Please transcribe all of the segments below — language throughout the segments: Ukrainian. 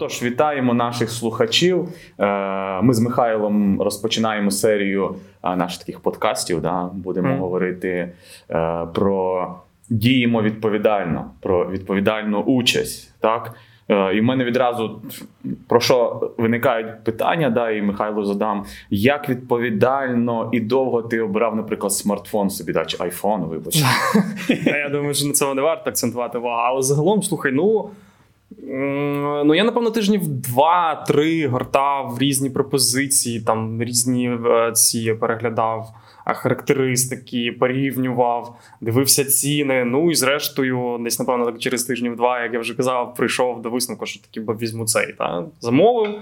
Отож, вітаємо наших слухачів. Е, ми з Михайлом розпочинаємо серію е, наших таких подкастів. Да? Будемо mm. говорити е, про діємо відповідально, про відповідальну участь. Так? І в мене відразу про що виникають питання, да, і Михайло задам, як відповідально і довго ти обирав, наприклад, смартфон собі, да, чи айфон, вибач. Я думаю, що на цьому не варто акцентувати увагу. Але загалом, слухай, ну. Ну, я, напевно, тижнів два-три гортав різні пропозиції, там різні е, ці переглядав характеристики, порівнював, дивився ціни. Ну і зрештою, десь, напевно, так через тижнів два, як я вже казав, прийшов до висновку, що таки бо візьму цей. Та? Замовив.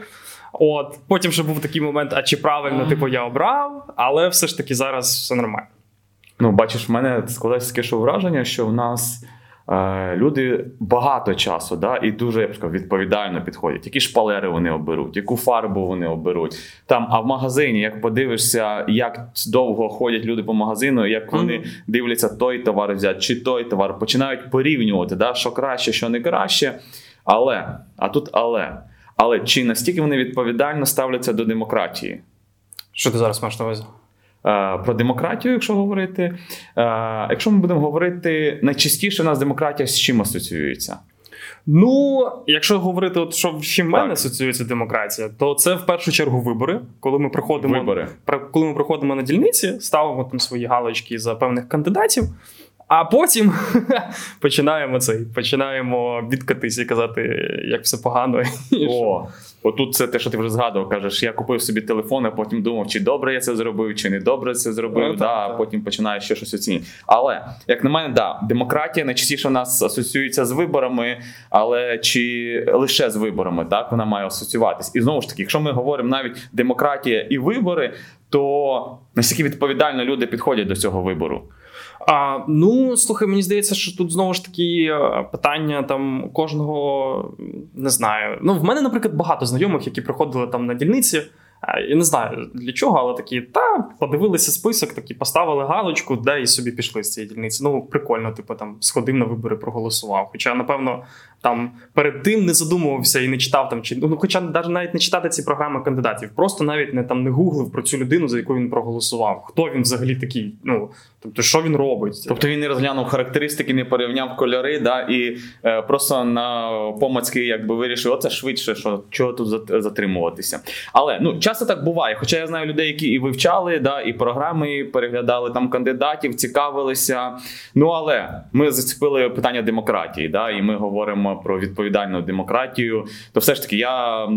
От, Потім ще був такий момент, а чи правильно типу, я обрав, але все ж таки зараз все нормально. Ну, бачиш, в мене складається таке враження, що в нас. Е, люди багато часу да, і дуже я б сказав, відповідально підходять. Які шпалери вони оберуть, яку фарбу вони оберуть. Там, А в магазині, як подивишся, як довго ходять люди по магазину, як вони mm-hmm. дивляться той товар взяти чи той товар, починають порівнювати, да, що краще, що не краще. Але, а тут але. Але чи настільки вони відповідально ставляться до демократії? Що ти зараз маєш на увазі? Е, про демократію, якщо говорити. Е, якщо ми будемо говорити, найчастіше у нас демократія з чим асоціюється? Ну, якщо говорити, от що в чим мене асоціюється демократія, то це в першу чергу вибори. Коли ми приходимо вибори. коли ми приходимо на дільниці, ставимо там свої галочки за певних кандидатів. А потім починаємо цей, починаємо відкатись і казати, як все погано. О, Отут це те, що ти вже згадував, кажеш, я купив собі телефон, а потім думав, чи добре я це зробив, чи не добре це зробив. Ну, да, так, а потім починаю ще щось оцінювати. Але як на мене, да, демократія найчастіше в нас асоціюється з виборами, але чи лише з виборами, так вона має асоціюватись. І знову ж таки, якщо ми говоримо навіть демократія і вибори, то наскільки відповідально люди підходять до цього вибору. А, Ну, слухай, мені здається, що тут знову ж таки е, питання там кожного не знаю. Ну, в мене, наприклад, багато знайомих, які приходили там на дільниці. Я не знаю для чого, але такі, та подивилися список, такі поставили галочку, де і собі пішли з цієї дільниці. Ну, прикольно, типу, там сходив на вибори, проголосував. Хоча, напевно, там перед тим не задумувався і не читав там, чи ну, хоча навіть не читати ці програми кандидатів, просто навіть не там не гуглив про цю людину, за яку він проголосував. Хто він взагалі такий? Ну тобто, що він робить? Тобто він не розглянув характеристики, не порівняв кольори, да, і е, просто на помацьки якби вирішив, оце швидше, що чого тут затримуватися. Але ну часто так буває. Хоча я знаю людей, які і вивчали, да, і програми переглядали там кандидатів, цікавилися. Ну але ми зацепили питання демократії, да, і ми говоримо про відповідальну демократію, то все ж таки я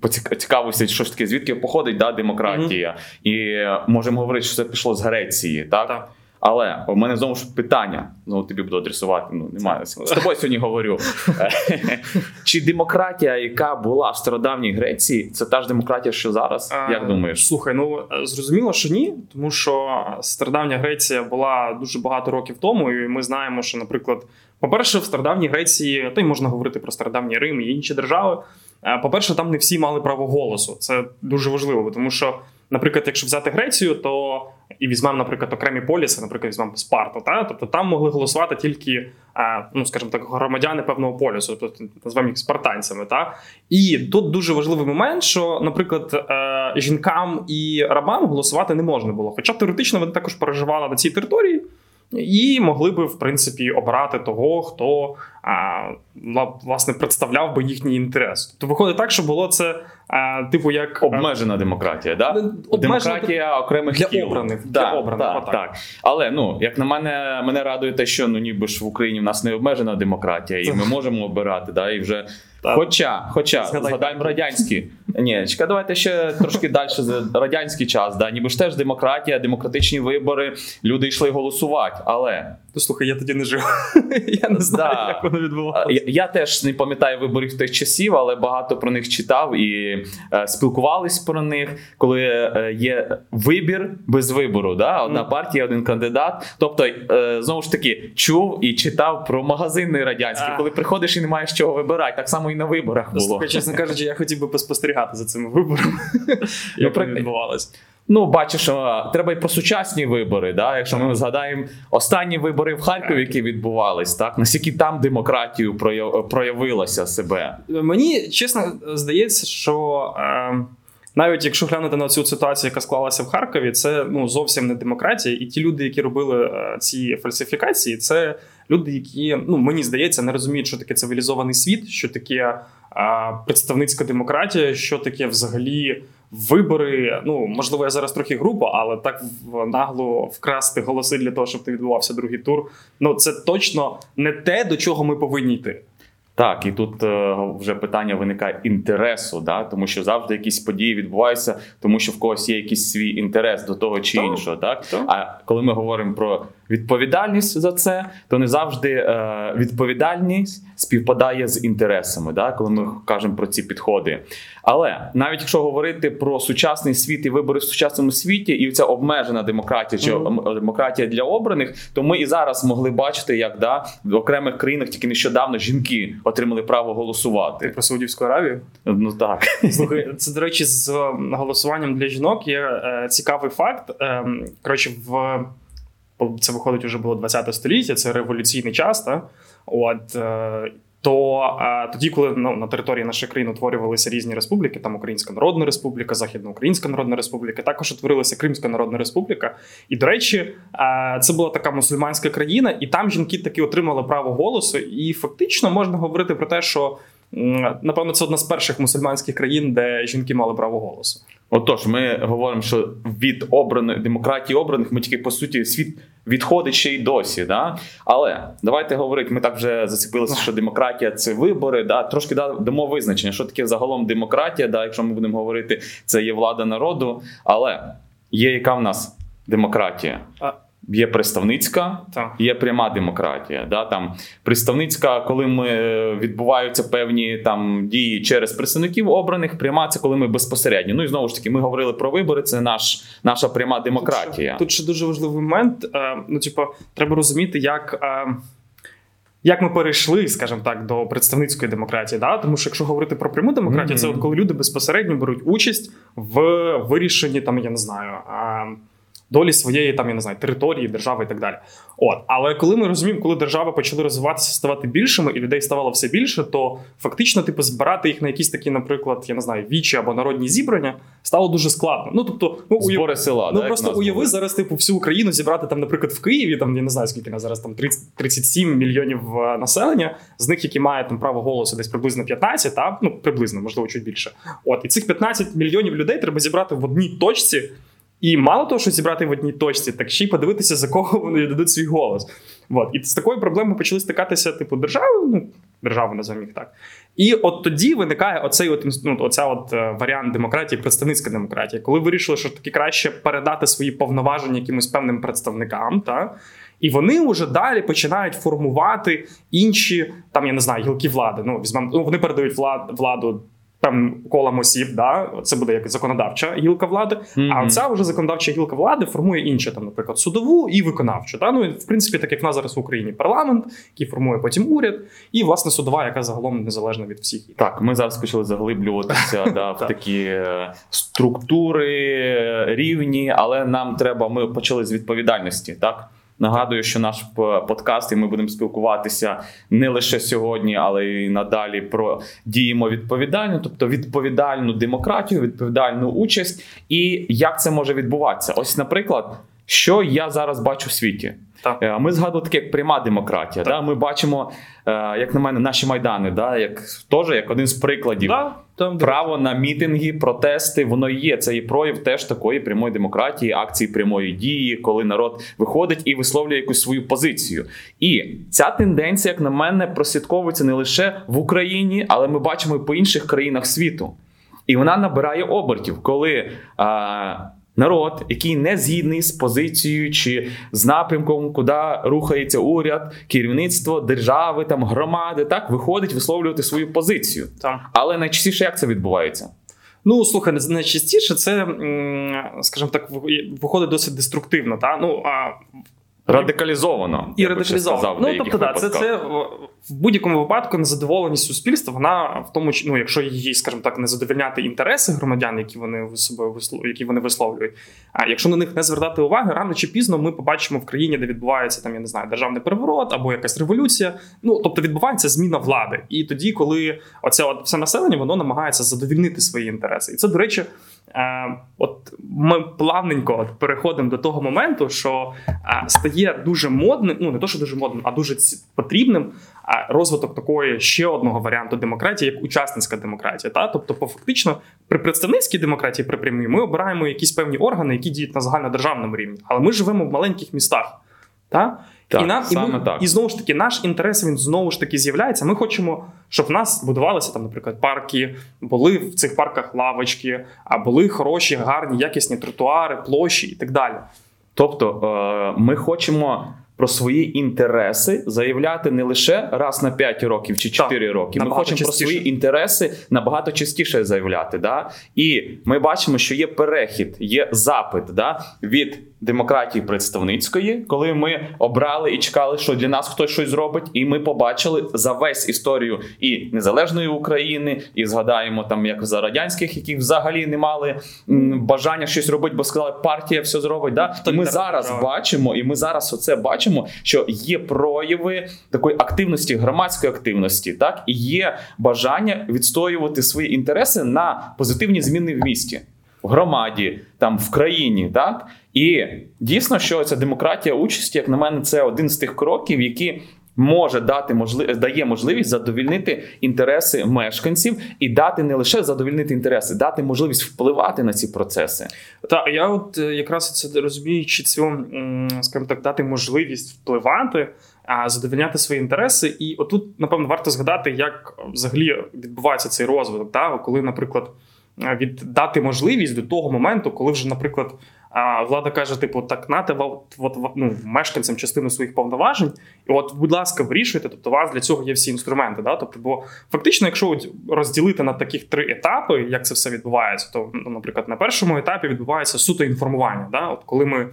поцікавився, що ж таки звідки походить да, демократія, mm-hmm. і можемо говорити, що це пішло з Греції, так. так. Але у мене знову ж питання. Знову тобі буду адресувати. Ну немає з тобою сьогодні говорю. Чи демократія, яка була в стародавній Греції, це та ж демократія, що зараз? Як думаєш? Слухай, ну зрозуміло, що ні, тому що стародавня Греція була дуже багато років тому, і ми знаємо, що, наприклад, по-перше, в стародавній Греції, то й можна говорити про стародавній Рим і інші держави. Е, по-перше, там не всі мали право голосу. Це дуже важливо, тому що, наприклад, якщо взяти Грецію, то і візьмемо, наприклад, окремі поліси, наприклад, візьмемо Спарту, та тобто там могли голосувати тільки, е, ну скажімо так, громадяни певного полісу, тобто називаємо їх спартанцями. Та і тут дуже важливий момент, що, наприклад, е, жінкам і рабам голосувати не можна було. Хоча теоретично вони також переживали на цій території і могли би в принципі обрати того, хто а, власне представляв би їхній інтерес. Тобто виходить так, що було це а, типу як обмежена демократія, да? Обмежена демократія окремих для кіл. обраних да, для обраних. Так, так. так. Але ну як на мене, мене радує те, що ну ніби ж в Україні в нас не обмежена демократія, і ми можемо обирати, да, і вже. Так. Хоча, хоча згадаємо радянські. Ні, чекай, давайте ще трошки далі за радянський час. Да, ніби ж теж демократія, демократичні вибори, люди йшли голосувати. Але Ну, слухай, я тоді не жив. Я не знаю, да. як воно відбувалося. Я, я теж не пам'ятаю виборів тих часів, але багато про них читав і е, спілкувались про них, коли е, є вибір без вибору. Да? Одна mm. партія, один кандидат. Тобто, е, знову ж таки, чув і читав про магазини радянські, а. коли приходиш і не маєш чого вибирати. Так само і на виборах було. Слухай, чесно кажучи, я хотів би поспостерігати за цими виборами. Як ну, відбувалося. Ну, бачиш, треба і про сучасні вибори. Да? Якщо ми згадаємо останні вибори в Харкові, які відбувались, так наскільки там демократію проявилася себе. Мені чесно здається, що е, навіть якщо глянути на цю ситуацію, яка склалася в Харкові, це ну зовсім не демократія, і ті люди, які робили е, ці фальсифікації, це люди, які ну мені здається, не розуміють, що таке цивілізований світ, що таке представницька демократія, що таке взагалі. Вибори, ну можливо, я зараз трохи грубо, але так нагло вкрасти голоси для того, щоб ти відбувався другий тур. Ну це точно не те, до чого ми повинні йти. Так, і тут е, вже питання виникає інтересу, да? тому що завжди якісь події відбуваються, тому що в когось є якийсь свій інтерес до того чи іншого. Так? так а коли ми говоримо про відповідальність за це, то не завжди е, відповідальність співпадає з інтересами, да? коли ми кажемо про ці підходи. Але навіть якщо говорити про сучасний світ і вибори в сучасному світі, і ця обмежена демократія чи mm-hmm. демократія для обраних, то ми і зараз могли бачити, як да в окремих країнах тільки нещодавно жінки отримали право голосувати. Ти про Саудівську Аравію? Ну так слухай, це до речі, з голосуванням для жінок є е, цікавий факт. Е, коротше, в це виходить уже було 20 століття, це революційний час. Та? От е, то а, тоді, коли ну, на території нашої країни утворювалися різні республіки, там Українська Народна Республіка, Західноукраїнська Народна Республіка, також утворилася Кримська Народна Республіка. І, до речі, а, це була така мусульманська країна, і там жінки таки отримали право голосу. І фактично можна говорити про те, що напевно це одна з перших мусульманських країн, де жінки мали право голосу. Отож, ми говоримо, що від обраної демократії обраних ми тільки по суті світ відходить ще й досі. Да? Але давайте говорити, ми так вже зацепилися, що демократія це вибори. Да? Трошки дамо визначення, що таке загалом демократія, да? якщо ми будемо говорити, це є влада народу. Але є яка в нас демократія? Є представницька, так. є пряма демократія. Да? Там Представницька, коли ми е, відбуваються певні там дії через представників обраних, пряма це коли ми безпосередньо. Ну і знову ж таки, ми говорили про вибори. Це наш наша пряма демократія. Тут ще, тут ще дуже важливий момент. Е, ну, типу, треба розуміти, як. Е, як ми перейшли, скажімо так, до представницької демократії, да? тому що якщо говорити про пряму демократію, mm-hmm. це от коли люди безпосередньо беруть участь в вирішенні там, я не знаю, долі своєї там я не знаю території, держави і так далі. От, але коли ми розуміємо, коли держави почали розвиватися, ставати більшими, і людей ставало все більше, то фактично, типу, збирати їх на якісь такі, наприклад, я не знаю, вічі або народні зібрання стало дуже складно. Ну тобто, ну уяв... села, ну да, просто уяви зараз, типу, всю Україну зібрати там, наприклад, в Києві. Там я не знаю, скільки нас зараз там 30, 37 мільйонів е, населення, з них які мають там право голосу, десь приблизно 15, та ну приблизно, можливо, чуть більше. От і цих 15 мільйонів людей треба зібрати в одній точці. І мало того, що зібрати в одній точці, так ще й подивитися, за кого вони віддадуть свій голос. От. І з такою проблемою почали стикатися, типу, держави, ну, держави назовемо їх так. І от тоді виникає оцей от, ну, оця от е, варіант демократії, представницька демократія, коли вирішили, що таки краще передати свої повноваження якимось певним представникам. Та? І вони вже далі починають формувати інші, там я не знаю, гілки влади. Ну, візьмемо, ну вони передають влад, владу певним колом осіб, да, це буде як законодавча гілка влади. Mm-hmm. А ця вже законодавча гілка влади формує інше, там, наприклад, судову і виконавчу. Да? Ну в принципі, так як в нас зараз в Україні парламент, який формує потім уряд, і власне судова, яка загалом незалежна від всіх. Так, ми зараз почали заглиблюватися да, в такі е, структури рівні, але нам треба. Ми почали з відповідальності, так. Нагадую, що наш подкаст, і ми будемо спілкуватися не лише сьогодні, але й надалі про діємо відповідально, тобто відповідальну демократію, відповідальну участь, і як це може відбуватися. Ось, наприклад, що я зараз бачу в світі. Так. Е, ми згадували таке як пряма демократія. Так. Да? Ми бачимо, е, як на мене, наші майдани, да? як теж як один з прикладів. Да, там, Право на мітинги, протести, воно є. Це є прояв теж такої прямої демократії, акції прямої дії, коли народ виходить і висловлює якусь свою позицію. І ця тенденція, як на мене, прослідковується не лише в Україні, але ми бачимо і по інших країнах світу. І вона набирає обертів, коли. А, народ, який не згідний з позицією чи з напрямком, куди рухається уряд, керівництво держави, там громади, так виходить висловлювати свою позицію. Так. Але найчастіше як це відбувається? Ну, слухай, найчастіше це, скажімо так, виходить досить деструктивно. Та? Ну, а Радикалізовано і радикалізовано. Сказав, ну тобто, да, це це в будь-якому випадку незадоволеність суспільства, вона в тому ну, якщо її, скажімо так, не задовільняти інтереси громадян, які вони собою які вони висловлюють. А якщо на них не звертати уваги, рано чи пізно ми побачимо в країні, де відбувається там, я не знаю, державний переворот або якась революція. Ну тобто відбувається зміна влади. І тоді, коли оце от все населення воно намагається задовільнити свої інтереси, і це до речі. Е, от ми плавненько переходимо до того моменту, що е, стає дуже модним, ну не то, що дуже модним, а дуже потрібним е, розвиток такої ще одного варіанту демократії, як учасницька демократія. Та тобто, фактично, при представницькій демократії при прямій ми обираємо якісь певні органи, які діють на загальнодержавному рівні, але ми живемо в маленьких містах. Та? Так, і нам саме і, ми, так. і знову ж таки, наш інтерес він знову ж таки з'являється. Ми хочемо, щоб в нас будувалися там, наприклад, парки, були в цих парках лавочки, а були хороші, гарні, якісні тротуари, площі і так далі. Тобто, е, ми хочемо. Про свої інтереси заявляти не лише раз на 5 років чи 4 так, роки. Ми хочемо частіше. про свої інтереси набагато частіше заявляти. Да? І ми бачимо, що є перехід, є запит да, від демократії представницької, коли ми обрали і чекали, що для нас хтось щось зробить, і ми побачили за весь історію і незалежної України, і згадаємо там, як за радянських, які взагалі не мали бажання щось робити, бо сказали, партія все зробить. Да? Ми зараз бачимо, і ми зараз оце бачимо, що є прояви такої активності, громадської активності, так? І є бажання відстоювати свої інтереси на позитивні зміни в місті в громаді, там в країні, так? І дійсно, що ця демократія участі, як на мене, це один з тих кроків, які може дати можливість дає можливість задовільнити інтереси мешканців і дати не лише задовільнити інтереси, дати можливість впливати на ці процеси. Так, я от е, якраз це розуміючи цю, скажімо так, дати можливість впливати. А задовільняти свої інтереси, і отут, напевно, варто згадати, як взагалі відбувається цей розвиток. Да? Коли, наприклад, віддати можливість до того моменту, коли вже, наприклад, влада каже: типу, так нате от, ну, мешканцям частину своїх повноважень, і от, будь ласка, вирішуйте, тобто у вас для цього є всі інструменти. Да? Тобто, бо фактично, якщо розділити на таких три етапи, як це все відбувається, то, ну, наприклад, на першому етапі відбувається суто інформування. Да? От коли ми.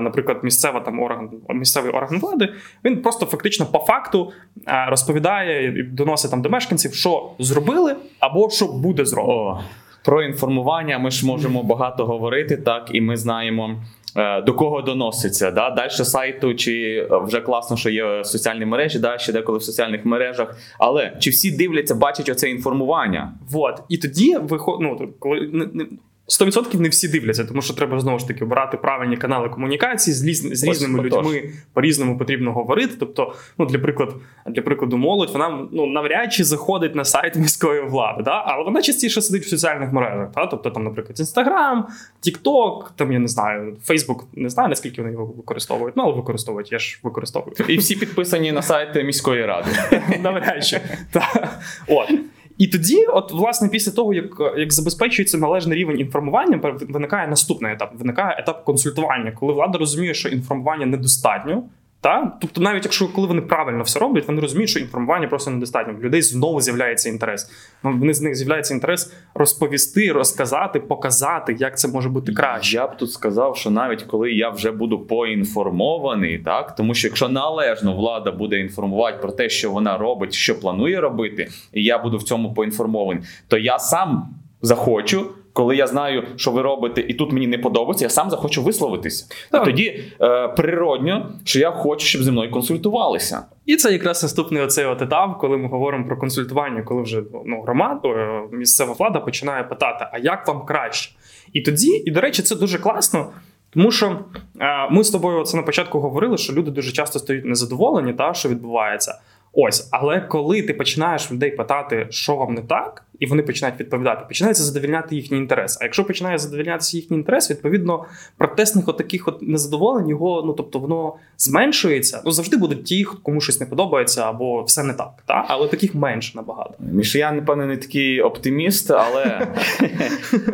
Наприклад, місцева там орган, місцевий орган влади, він просто фактично по факту розповідає і доносить там до мешканців, що зробили або що буде зроблено. Про інформування ми ж можемо багато говорити, так і ми знаємо. Е, до кого доноситься, да далі сайту, чи вже класно, що є соціальні мережі, да ще деколи в соціальних мережах. Але чи всі дивляться, бачать оце інформування? Вот і тоді виход... ну, коли 100% не всі дивляться, тому що треба знову ж таки обирати правильні канали комунікації з різ... з різними Ось, людьми по різному потрібно говорити. Тобто, ну для приклад, для прикладу, молодь вона ну навряд чи заходить на сайт міської влади, да? але вона частіше сидить в соціальних мережах. Да? Тобто, там, наприклад, Інстаграм, Тікток, там я не знаю, Фейсбук, не знаю наскільки вони його використовують, ну але використовують, я ж використовую. І всі підписані на сайт міської ради. Навряд чи. От. І тоді, от власне, після того, як як забезпечується належний рівень інформування, виникає наступний етап. Виникає етап консультування, коли влада розуміє, що інформування недостатньо. Та? Тобто, навіть якщо коли вони правильно все роблять, вони розуміють, що інформування просто недостатньо. В людей знову з'являється інтерес. Ну, вони з них з'являється інтерес розповісти, розказати, показати, як це може бути краще. Я б тут сказав, що навіть коли я вже буду поінформований, так тому що якщо належно влада буде інформувати про те, що вона робить, що планує робити, і я буду в цьому поінформований, то я сам захочу коли я знаю, що ви робите, і тут мені не подобається, я сам захочу висловитися. Так. І тоді е, природньо, що я хочу, щоб зі мною консультувалися. І це якраз наступний оцей от етап, коли ми говоримо про консультування, коли вже ну, громада, е, місцева влада починає питати, а як вам краще? І тоді, і до речі, це дуже класно. Тому що е, ми з тобою це на початку говорили, що люди дуже часто стають незадоволені, та що відбувається. Ось, але коли ти починаєш людей питати, що вам не так, і вони починають відповідати, починається задовільняти їхній інтерес. А якщо починає задовільнятися їхній інтерес, відповідно протестних от от незадоволень його, ну тобто воно зменшується. Ну завжди будуть ті, кому щось не подобається, або все не так. Та? Але таких менше набагато. Міша, я напевно не такий оптиміст, але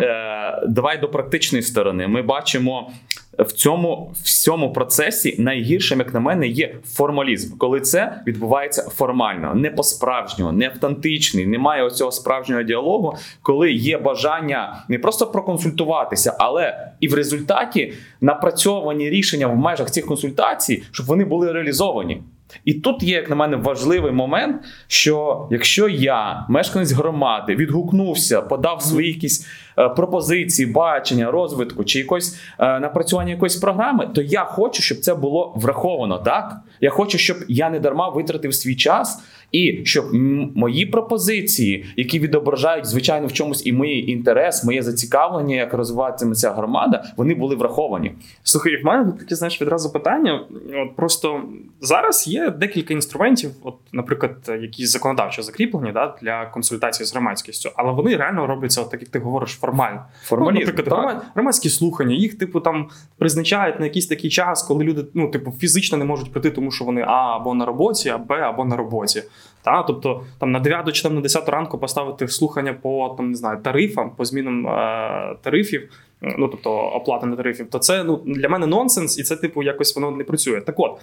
е, давай до практичної сторони. Ми бачимо в цьому всьому процесі найгіршим, як на мене, є формалізм, коли це відбувається формально, не по-справжньому, не автентичний, немає оцього справжнього діалогу, коли є бажання не просто проконсультуватися, але і в результаті напрацьовані рішення в межах цих консультацій, щоб вони були реалізовані. І тут є, як на мене, важливий момент, що якщо я, мешканець громади, відгукнувся, подав свої якісь пропозиції, бачення, розвитку чи якось е, напрацювання якоїсь програми, то я хочу, щоб це було враховано. Так я хочу, щоб я не дарма витратив свій час. І щоб мої пропозиції, які відображають звичайно в чомусь і мій інтерес, моє зацікавлення, як розвиватиметься громада, вони були враховані. Слухай, в мене таке знаєш відразу питання. От просто зараз є декілька інструментів, от, наприклад, які законодавчо закріплені да, для консультації з громадськістю, але вони реально робляться, от так як ти говориш, формально. Формалізм, ну, наприклад, так. громадські слухання, їх, типу, там призначають на якийсь такий час, коли люди ну, типу, фізично не можуть прийти, тому що вони А або на роботі, а Б або на роботі. Та? Тобто там на 9 чи там на 10 ранку поставити слухання по там, не знаю, тарифам, по змінам е- тарифів, ну тобто оплати на тарифів, то це ну, для мене нонсенс, і це, типу, якось воно не працює. Так от.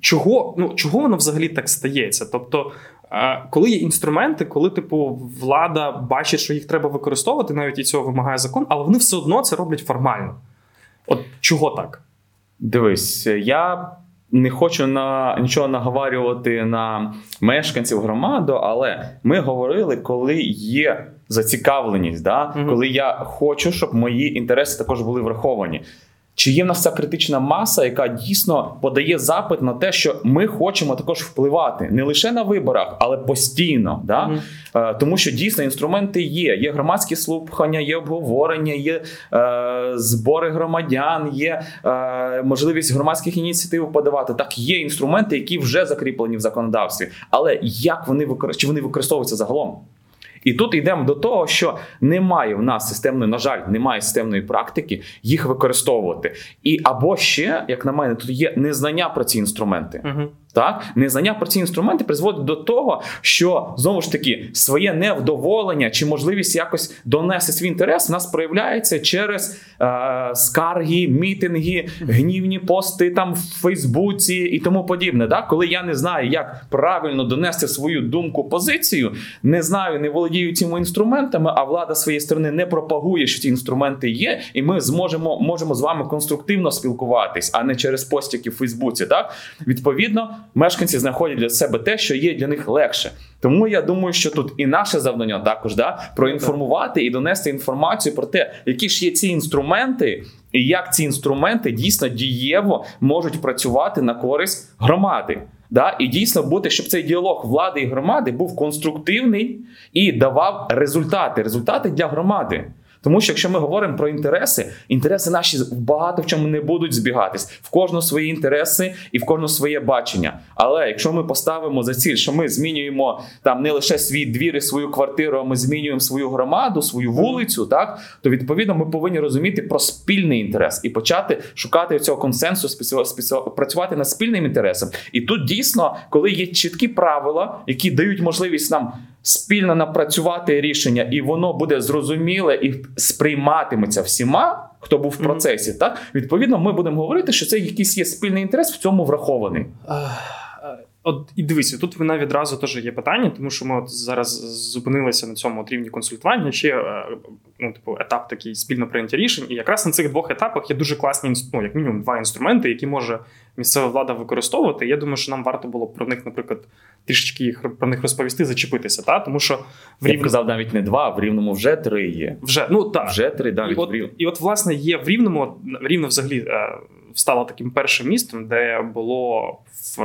Чого ну, чого воно взагалі так стається? Тобто, коли є інструменти, коли типу влада бачить, що їх треба використовувати, навіть і цього вимагає закон, але вони все одно це роблять формально. От чого так? Дивись, я не хочу на нічого наговарювати на мешканців громади, але ми говорили, коли є зацікавленість, да? Mm-hmm. коли я хочу, щоб мої інтереси також були враховані. Чи є в нас ця критична маса, яка дійсно подає запит на те, що ми хочемо також впливати не лише на виборах, але постійно, да mm-hmm. тому що дійсно інструменти є. Є громадські слухання, є обговорення, є е, збори громадян, є е, можливість громадських ініціатив подавати. Так, є інструменти, які вже закріплені в законодавстві, але як вони викор... чи вони використовуються загалом? І тут йдемо до того, що немає в нас системної, на жаль, немає системної практики їх використовувати. І або ще, як на мене, тут є незнання про ці інструменти. Угу. Так, незнання про ці інструменти призводить до того, що знову ж таки своє невдоволення чи можливість якось донести свій інтерес в нас проявляється через е, скарги, мітинги, гнівні пости там в Фейсбуці і тому подібне. Так? Коли я не знаю, як правильно донести свою думку, позицію, не знаю, не володію цими інструментами, а влада своєї сторони не пропагує, що ці інструменти є, і ми зможемо можемо з вами конструктивно спілкуватись, а не через постіки в Фейсбуці. Так, відповідно мешканці знаходять для себе те, що є для них легше. Тому я думаю, що тут і наше завдання також да проінформувати і донести інформацію про те, які ж є ці інструменти, і як ці інструменти дійсно дієво можуть працювати на користь громади. Да, І дійсно бути, щоб цей діалог влади і громади був конструктивний і давав результати, результати для громади. Тому що якщо ми говоримо про інтереси, інтереси наші багато в чому не будуть збігатись в кожного свої інтереси і в кожного своє бачення. Але якщо ми поставимо за ціль, що ми змінюємо там не лише свій двір і свою квартиру, а ми змінюємо свою громаду, свою вулицю, так то відповідно ми повинні розуміти про спільний інтерес і почати шукати цього консенсусу, працювати над спільним інтересом. І тут дійсно, коли є чіткі правила, які дають можливість нам спільно напрацювати рішення, і воно буде зрозуміле і сприйматиметься всіма, хто був в процесі. Mm-hmm. Так відповідно, ми будемо говорити, що це якийсь є спільний інтерес в цьому врахований. От і дивися, тут вона відразу теж є питання, тому що ми от зараз зупинилися на цьому от рівні консультування. Ще е, ну, типу, етап такий спільно прийняття рішень. І якраз на цих двох етапах є дуже класні ну, як мінімум два інструменти, які може місцева влада використовувати. Я думаю, що нам варто було про них, наприклад, трішечки їх про них розповісти, зачепитися. Та? Тому що в рівному... казав навіть не два, в рівному вже три є. Вже ну так. Вже три навіть і от, і от, власне, є в рівному рівно взагалі. Стало таким першим містом, де було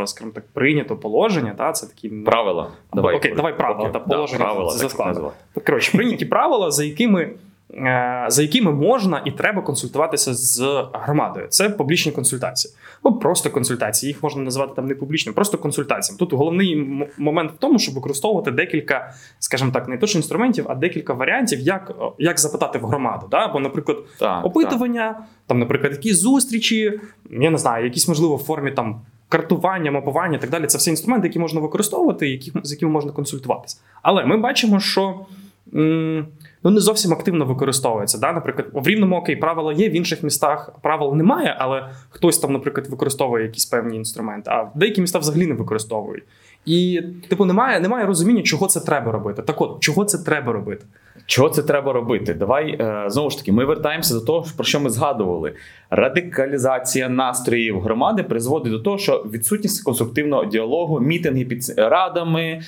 скажімо так прийнято положення. Та це такі правила. Давай Окей, давай правила та положення да, правила, за складу. Коротше, прийняті правила, за якими. Е, за якими можна і треба консультуватися з громадою. Це публічні консультації. Ну просто консультації. Їх можна називати там не публічними, просто консультаціями. Тут головний момент в тому, щоб використовувати декілька, скажімо так, не точно інструментів, а декілька варіантів, як як запитати в громаду. Да? Бо, наприклад, так, опитування, так. там, наприклад, якісь зустрічі, я не знаю, якісь можливо в формі там. Картування, мапування і так далі це все інструменти, які можна використовувати, які, з якими можна консультуватися. Але ми бачимо, що ну не зовсім активно використовується. Да? Наприклад, в рівному окей, правила є, в інших містах правил немає, але хтось там, наприклад, використовує якісь певні інструменти, а деякі міста взагалі не використовують. І, типу, немає немає розуміння, чого це треба робити. Так от, чого це треба робити? Чого це треба робити? Давай е, знову ж таки, ми вертаємося до того, про що ми згадували. Радикалізація настроїв громади призводить до того, що відсутність конструктивного діалогу, мітинги під радами.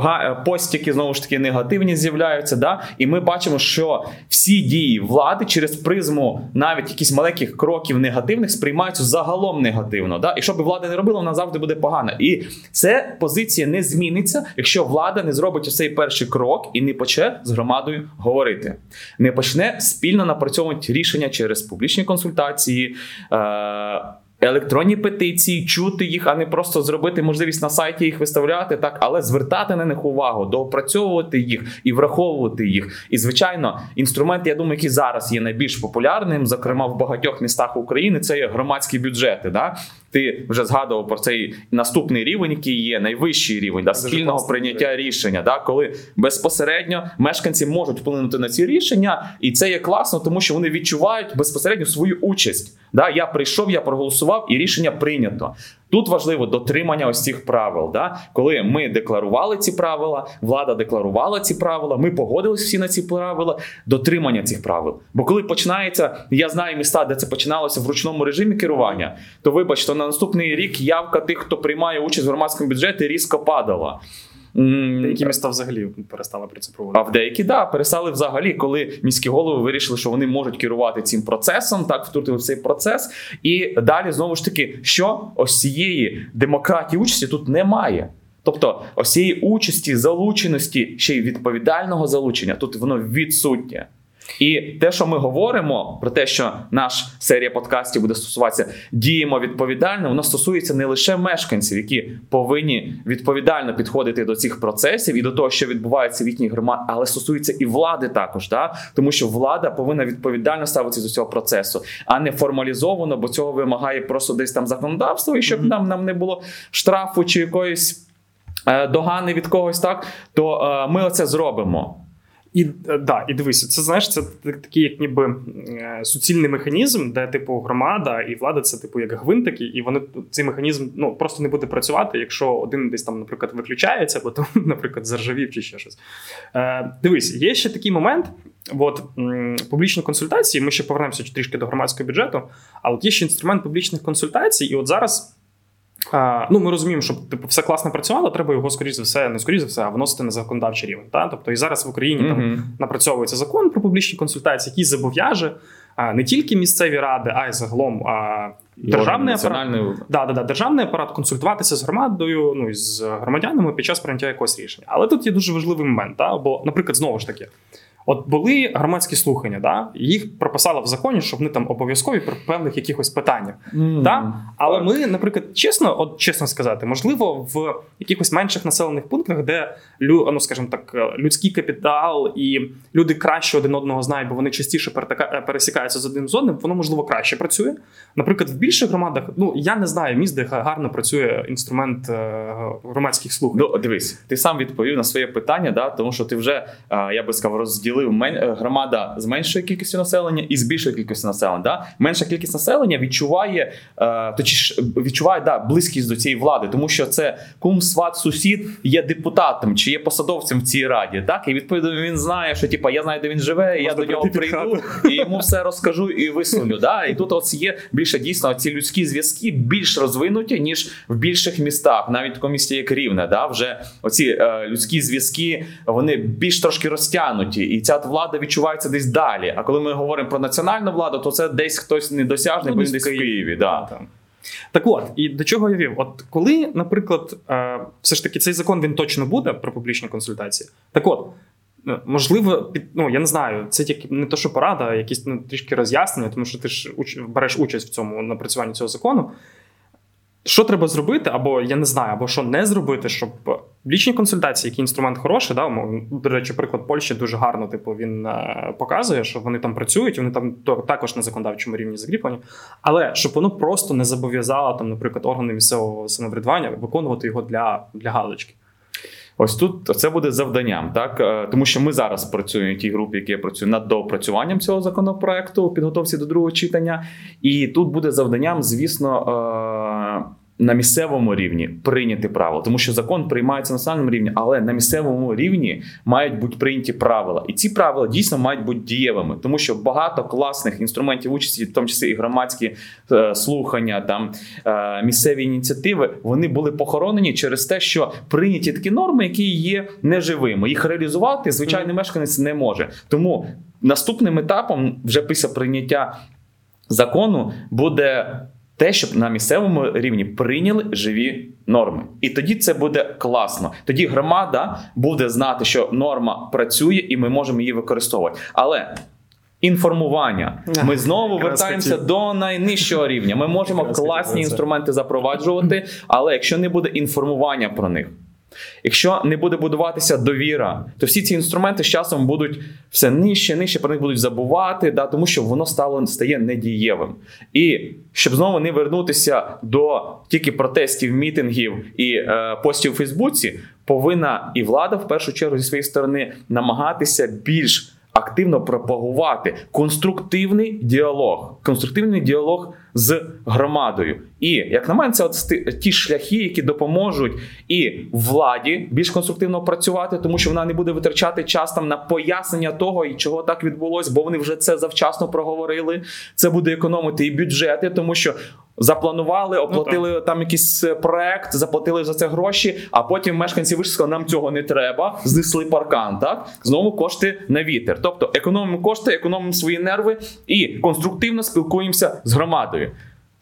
Е, постіки знову ж таки негативні з'являються. Да? І ми бачимо, що всі дії влади через призму навіть якісь маленьких кроків негативних сприймаються загалом негативно. Да? І що би влада не робила, вона завжди буде погана. І ця позиція не зміниться, якщо влада не зробить цей перший крок і не почне з громадою говорити, не почне спільно напрацьовувати рішення через публічні консультації. Е- електронні петиції, чути їх, а не просто зробити можливість на сайті їх виставляти, так, але звертати на них увагу, доопрацьовувати їх і враховувати їх. І звичайно, інструмент, я думаю, який зараз є найбільш популярним, зокрема в багатьох містах України, це є громадські бюджети. Да? Ти вже згадував про цей наступний рівень, який є найвищий рівень да, спільного прийняття рішення, да, коли безпосередньо мешканці можуть вплинути на ці рішення, і це є класно, тому що вони відчувають безпосередньо свою участь. Да, Я прийшов, я проголосував, і рішення прийнято. Тут важливо дотримання ось цих правил. Да? Коли ми декларували ці правила, влада декларувала ці правила, ми погодились всі на ці правила, дотримання цих правил. Бо коли починається, я знаю міста, де це починалося в ручному режимі керування, то вибачте, на наступний рік явка тих, хто приймає участь в громадському бюджеті, різко падала. Деякі міста взагалі перестали про це проводити. А в деякі да перестали взагалі, коли міські голови вирішили, що вони можуть керувати цим процесом, так втрутили в цей процес. І далі знову ж таки, що ось цієї демократії участі тут немає. Тобто, ось цієї участі, залученості, ще й відповідального залучення, тут воно відсутнє. І те, що ми говоримо про те, що наш серія подкастів буде стосуватися діємо відповідально, воно стосується не лише мешканців, які повинні відповідально підходити до цих процесів і до того, що відбувається в їхній громаді, але стосується і влади також, да? тому що влада повинна відповідально ставитися до цього процесу, а не формалізовано, бо цього вимагає просто десь там законодавство, і щоб mm-hmm. нам, нам не було штрафу чи якоїсь е, догани від когось, так то е, ми оце зробимо. І е, да, і дивися, це знаєш, це такий, як ніби е, суцільний механізм, де типу громада і влада це типу як гвинтики, і вони цей механізм ну просто не буде працювати, якщо один десь там, наприклад, виключається, бо там, наприклад, заржавів чи ще щось. Е, Дивись, є ще такий момент. От публічні консультації. Ми ще повернемося трішки до громадського бюджету, але от є ще інструмент публічних консультацій, і от зараз. А, Ну, ми розуміємо, щоб типу все класно працювало, треба його скоріш за все, не скоріш за все, а виносити на законодавчий рівень. Та? Тобто і зараз в Україні mm-hmm. там напрацьовується закон про публічні консультації, який зобов'яже а, не тільки місцеві ради, а й загалом а, державний апарат да, да, да, державний апарат консультуватися з громадою, ну і з громадянами під час прийняття якогось рішення. Але тут є дуже важливий момент, та? бо, наприклад, знову ж таки. От були громадські слухання, да? їх прописали в законі, щоб вони там обов'язкові при певних якихось питаннях. Mm, да? Але так. ми, наприклад, чесно, от чесно сказати, можливо, в якихось менших населених пунктах, де ну, скажімо так, людський капітал і люди краще один одного знають, бо вони частіше пересікаються з одним з одним, воно можливо краще працює. Наприклад, в більших громадах, ну я не знаю міст, де гарно працює інструмент е, громадських слухань. Ну, дивись, ти сам відповів на своє питання, да? тому що ти вже я би сказав, розділ розділив е, громада з меншою кількістю населення і з більшою кількістю населення. Да? Менша кількість населення відчуває е, точніше, відчуває да, близькість до цієї влади, тому що це кум, сват, сусід є депутатом чи є посадовцем в цій раді. Так і відповідно він знає, що типа я знаю, де він живе, і я до нього прийду і йому все розкажу і висуню. Да? І тут ось є більше дійсно ці людські зв'язки більш розвинуті ніж в більших містах, навіть в такому місті, як рівне. Да? Вже оці е, людські зв'язки вони більш трошки розтягнуті. І ця влада відчувається десь далі. А коли ми говоримо про національну владу, то це десь хтось недосяжний, ну, бо він десь в Києві. Да. Так от, і до чого я вів? От коли, наприклад, е, все ж таки цей закон він точно буде про публічні консультації. Так от. Е, можливо, під ну я не знаю, це тільки не то, що порада, а якісь ну, трішки роз'яснення, тому що ти ж уч, береш участь в цьому напрацюванні цього закону. Що треба зробити, або я не знаю, або що не зробити, щоб лічні консультації, який інструмент хороший, да, до речі, приклад Польщі дуже гарно, типу, він е, показує, що вони там працюють, вони там також на законодавчому рівні закріплені, але щоб воно просто не зобов'язало там, наприклад, органи місцевого самоврядування виконувати його для, для галочки. Ось тут це буде завданням, так е, тому що ми зараз працюємо в тій групі, які я працюю над доопрацюванням цього законопроекту у підготовці до другого читання, і тут буде завданням, звісно. На місцевому рівні прийняти правила, тому що закон приймається на національному рівні, але на місцевому рівні мають бути прийняті правила, і ці правила дійсно мають бути дієвими, тому що багато класних інструментів участі, в тому числі і громадські е, слухання, там е, місцеві ініціативи, вони були похоронені через те, що прийняті такі норми, які є неживими. Їх реалізувати звичайний мешканець не може. Тому наступним етапом, вже після прийняття закону, буде те, щоб на місцевому рівні прийняли живі норми. І тоді це буде класно. Тоді громада буде знати, що норма працює, і ми можемо її використовувати. Але. Інформування, ми знову вертаємося до найнижчого рівня. Ми можемо класні інструменти запроваджувати, але якщо не буде інформування про них, Якщо не буде будуватися довіра, то всі ці інструменти з часом будуть все нижче, нижче про них будуть забувати, да, тому що воно стало стає недієвим. І щоб знову не вернутися до тільки протестів, мітингів і е, постів у Фейсбуці, повинна і влада в першу чергу зі своєї сторони намагатися більш активно пропагувати конструктивний діалог, конструктивний діалог з громадою. І як на мене, це от ті шляхи, які допоможуть і владі більш конструктивно працювати, тому що вона не буде витрачати час там на пояснення того, і чого так відбулось, бо вони вже це завчасно проговорили. Це буде економити і бюджети, тому що Запланували, ну, оплатили ну, там якийсь е, проект, заплатили за це гроші. А потім мешканці вийшли, сказали, нам цього не треба. Знесли паркан. Так знову кошти на вітер. Тобто економимо кошти, економимо свої нерви і конструктивно спілкуємося з громадою.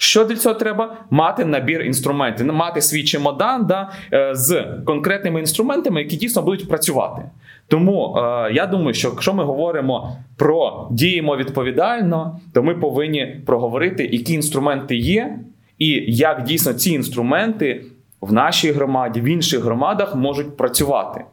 Що для цього треба? Мати набір інструментів, мати свій чемодан да, е, з конкретними інструментами, які дійсно будуть працювати. Тому е, я думаю, що якщо ми говоримо про діємо відповідально, то ми повинні проговорити, які інструменти є, і як дійсно ці інструменти в нашій громаді, в інших громадах можуть працювати.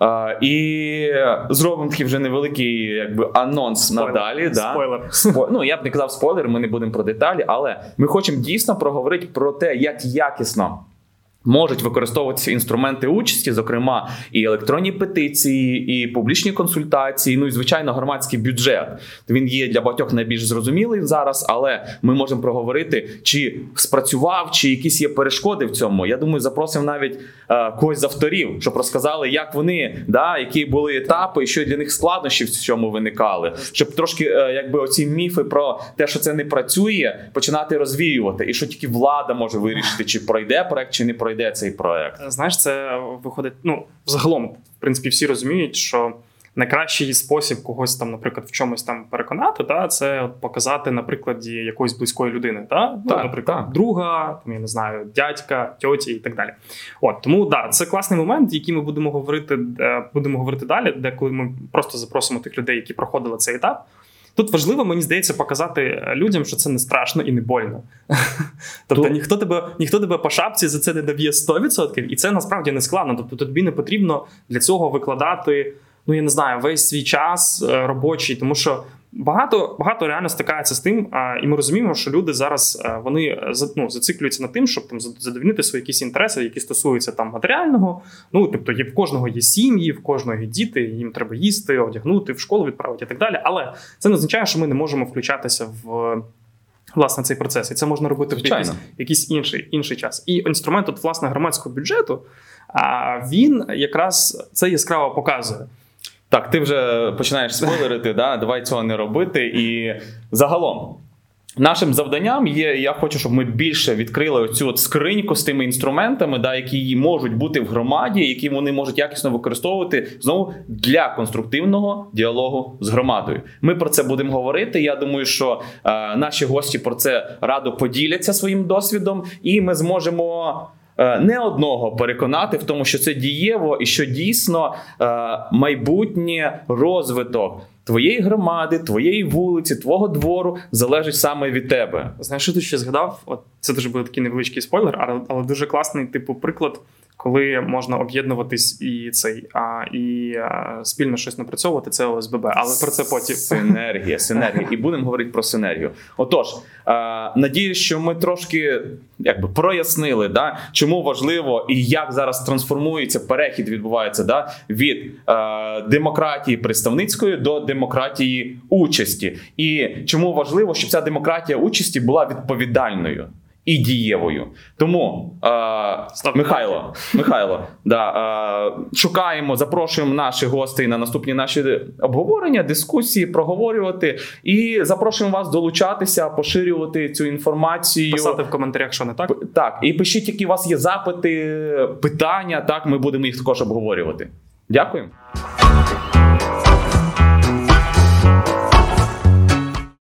Uh, і зробимо такий вже невеликий якби анонс спойлер. надалі. Спойлер. Да? Спо... Ну я б не казав спойлер, ми не будемо про деталі, але ми хочемо дійсно проговорити про те, як якісно Можуть використовуватися інструменти участі, зокрема і електронні петиції, і публічні консультації. Ну і звичайно, громадський бюджет. Він є для багатьох найбільш зрозумілий зараз, але ми можемо проговорити, чи спрацював, чи якісь є перешкоди в цьому. Я думаю, запросимо навіть е, когось з авторів, щоб розказали, як вони да, які були етапи, і що для них складнощі в цьому виникали, щоб трошки, е, якби оці міфи про те, що це не працює, починати розвіювати, і що тільки влада може вирішити, чи пройде проект, чи не пройде пройде цей проект? Знаєш, це виходить. Ну, загалом, в принципі, всі розуміють, що найкращий спосіб когось там, наприклад, в чомусь там переконати, та це показати на прикладі якоїсь близької людини, та ну, так, наприклад, так. друга, там я не знаю, дядька, тьоті і так далі. От тому да, це класний момент, який ми будемо говорити, будемо говорити далі, де коли ми просто запросимо тих людей, які проходили цей етап. Тут важливо, мені здається, показати людям, що це не страшно і не больно. Тобто Тут... ніхто тебе ніхто тебе по шапці за це не доб'є 100%, і це насправді не складно. Тобто тобі не потрібно для цього викладати, ну я не знаю, весь свій час е, робочий, тому що Багато багато реально стикається з тим, а, і ми розуміємо, що люди зараз а, е, вони е, ну, зациклюються на тим, щоб там задовільнити свої якісь інтереси, які стосуються там матеріального. Ну тобто, є в кожного є сім'ї, в кожного є діти, їм треба їсти, одягнути, в школу відправити і так далі. Але це не означає, що ми не можемо включатися в. Власне, цей процес, і це можна робити Звичайно. в якийсь, якийсь інший інший час. І інструмент от, власне громадського бюджету, а він якраз це яскраво показує. Так, ти вже починаєш спойлерити, да? давай цього не робити. І загалом. Нашим завданням є, я хочу, щоб ми більше відкрили оцю от скриньку з тими інструментами, да, які можуть бути в громаді, які вони можуть якісно використовувати знову для конструктивного діалогу з громадою. Ми про це будемо говорити. Я думаю, що е, наші гості про це радо поділяться своїм досвідом, і ми зможемо. Е, не одного переконати в тому, що це дієво і що дійсно е, майбутнє розвиток. Твоєї громади, твоєї вулиці, твого двору залежить саме від тебе. Знаєш, що ти ще згадав? От це дуже буде такий невеличкий спойлер, але але дуже класний, типу, приклад, коли можна об'єднуватись і цей а, і а, спільно щось напрацьовувати, це ОСББ. Але про це потім синергія, синергія. І будемо говорити про синергію. Отож, е, надіюсь, що ми трошки якби прояснили, да, чому важливо і як зараз трансформується перехід, відбувається да, від е, демократії представницької до демократії участі, і чому важливо, щоб ця демократія участі була відповідальною і дієвою. Тому е, Михайло, Михайло, да, е, шукаємо, запрошуємо наших гостей на наступні наші обговорення, дискусії, проговорювати і запрошуємо вас долучатися, поширювати цю інформацію. Писати в коментарях, що не так. Так, і пишіть, які у вас є запити, питання. Так, ми будемо їх також обговорювати. Дякую.